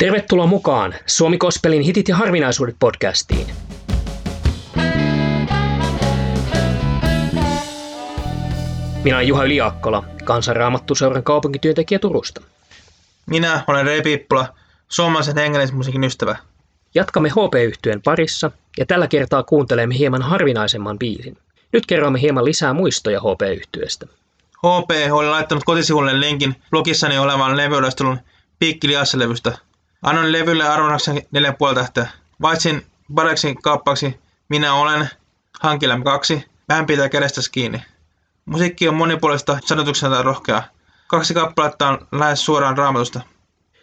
Tervetuloa mukaan Suomi Kospelin hitit ja harvinaisuudet podcastiin. Minä olen Juha Yliakkola, kansanraamattuseuran kaupunkityöntekijä Turusta. Minä olen Rei Pippula, suomalaisen englannismusiikin ystävä. Jatkamme HP-yhtyön parissa ja tällä kertaa kuuntelemme hieman harvinaisemman biisin. Nyt kerromme hieman lisää muistoja HP-yhtyeestä. HP oli laittanut kotisivulle linkin blogissani olevan levyyhdistölun Piikkiliassa-levystä. Annoin levylle arvonnaksi 4,5 tähteä. Vaitsin pareksi kaappaksi Minä olen, Hankilämme kaksi, Vähän pitää kädestäsi kiinni. Musiikki on monipuolista sanotuksena rohkeaa. Kaksi kappaletta on lähes suoraan raamatusta.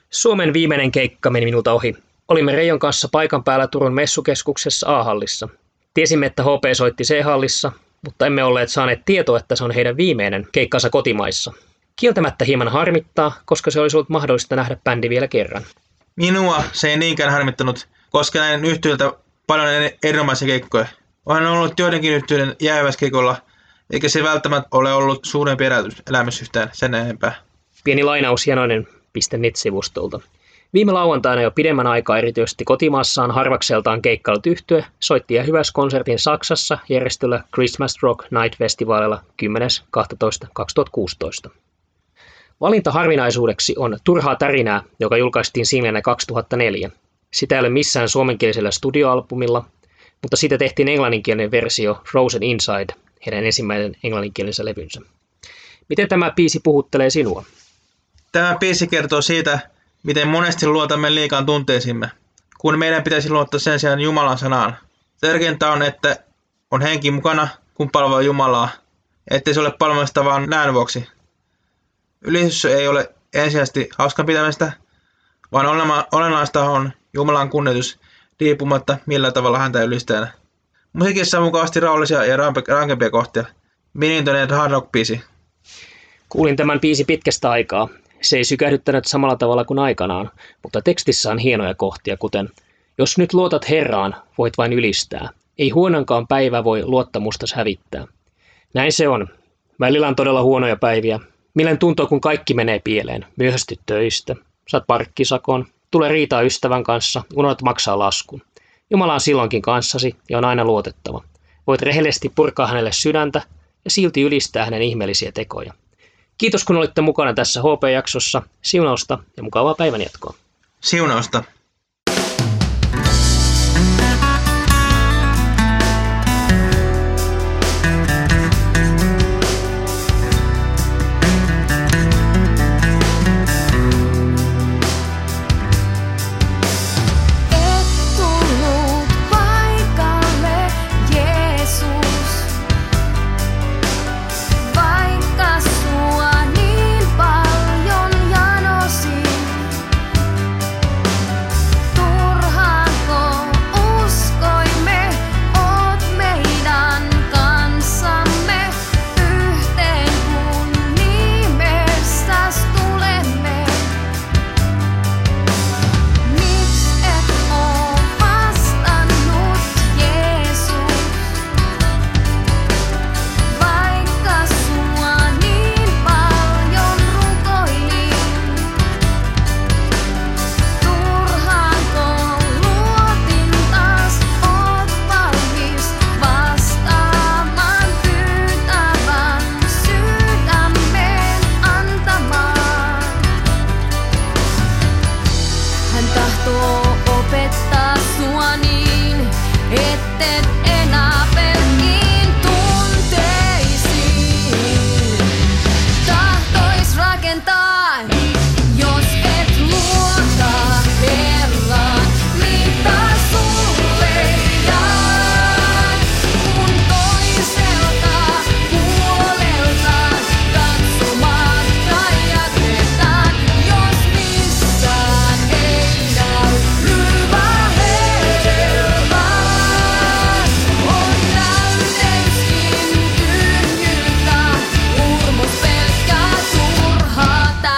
Suomen viimeinen keikka meni minulta ohi. Olimme Reijon kanssa paikan päällä Turun messukeskuksessa A-hallissa. Tiesimme, että HP soitti C-hallissa, mutta emme olleet saaneet tietoa, että se on heidän viimeinen keikkansa kotimaissa. Kieltämättä hieman harmittaa, koska se olisi ollut mahdollista nähdä bändi vielä kerran. Minua se ei niinkään harmittanut, koska näin yhtiöltä paljon erinomaisia keikkoja. Olen ollut joidenkin yhtiöiden jääväskeikolla, eikä se välttämättä ole ollut suurempi elämys yhtään sen enempää. Pieni lainaus hienoinen.net-sivustolta. Viime lauantaina jo pidemmän aikaa erityisesti kotimaassaan harvakseltaan keikkailut yhtye soitti ja hyväs konsertin Saksassa järjestöllä Christmas Rock Night Festivalilla 10.12.2016. Valinta harvinaisuudeksi on Turhaa tärinää, joka julkaistiin singlenä 2004. Sitä ei ole missään suomenkielisellä studioalbumilla, mutta siitä tehtiin englanninkielinen versio Frozen Inside, heidän ensimmäinen englanninkielisen levynsä. Miten tämä biisi puhuttelee sinua? Tämä biisi kertoo siitä, miten monesti luotamme liikaan tunteisimme, kun meidän pitäisi luottaa sen sijaan Jumalan sanaan. Tärkeintä on, että on henki mukana, kun palvoo Jumalaa, ettei se ole palvelusta vaan näön vuoksi. Ylistys ei ole ensisijaisesti hauskan pitämistä, vaan olennaista on Jumalan kunnioitus riippumatta millä tavalla häntä ylistää. Musiikissa on mukavasti rauhallisia ja rankempia kohtia. Minintonen hard rock biisi. Kuulin tämän biisi pitkästä aikaa. Se ei sykähdyttänyt samalla tavalla kuin aikanaan, mutta tekstissä on hienoja kohtia, kuten Jos nyt luotat Herraan, voit vain ylistää. Ei huononkaan päivä voi luottamusta hävittää. Näin se on. Välillä on todella huonoja päiviä, Millen tuntuu, kun kaikki menee pieleen? Myöhästyt töistä, saat parkkisakon, tulee riitaa ystävän kanssa, unohdat maksaa laskun. Jumala on silloinkin kanssasi ja on aina luotettava. Voit rehellisesti purkaa hänelle sydäntä ja silti ylistää hänen ihmeellisiä tekoja. Kiitos kun olitte mukana tässä HP-jaksossa. Siunausta ja mukavaa päivänjatkoa. Siunausta.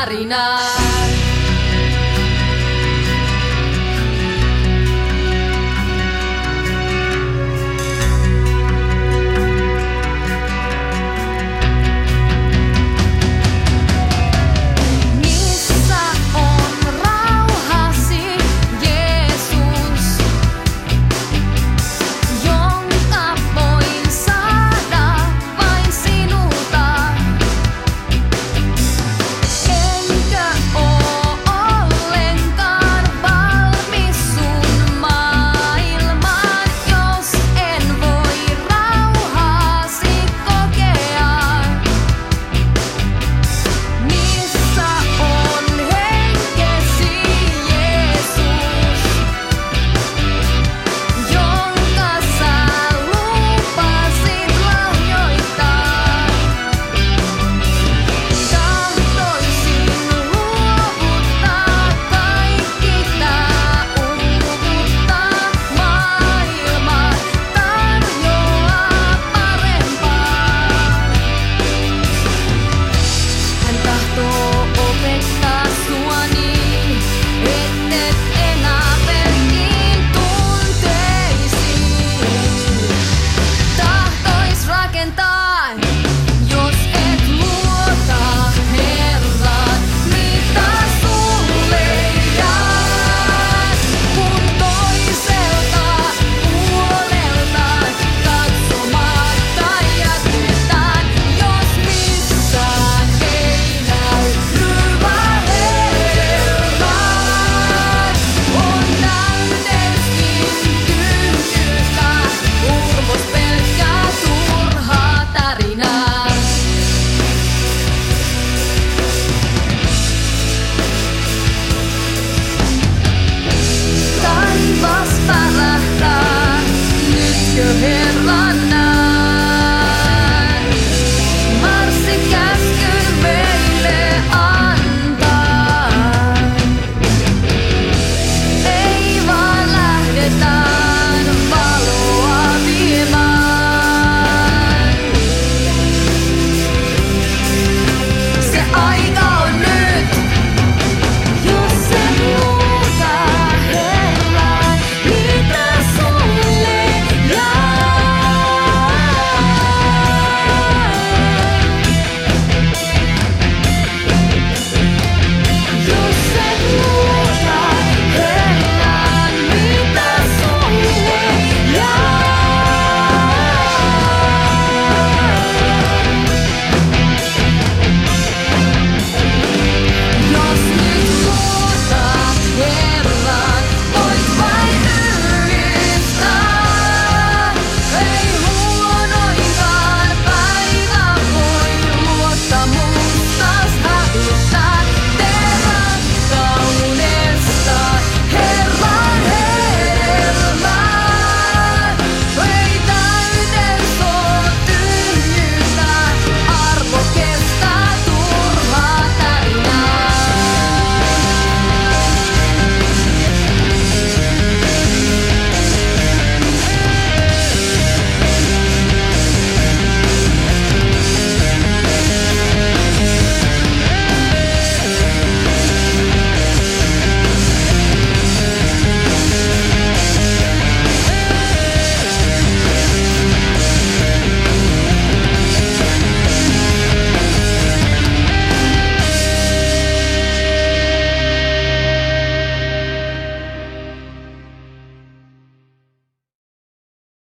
Marina.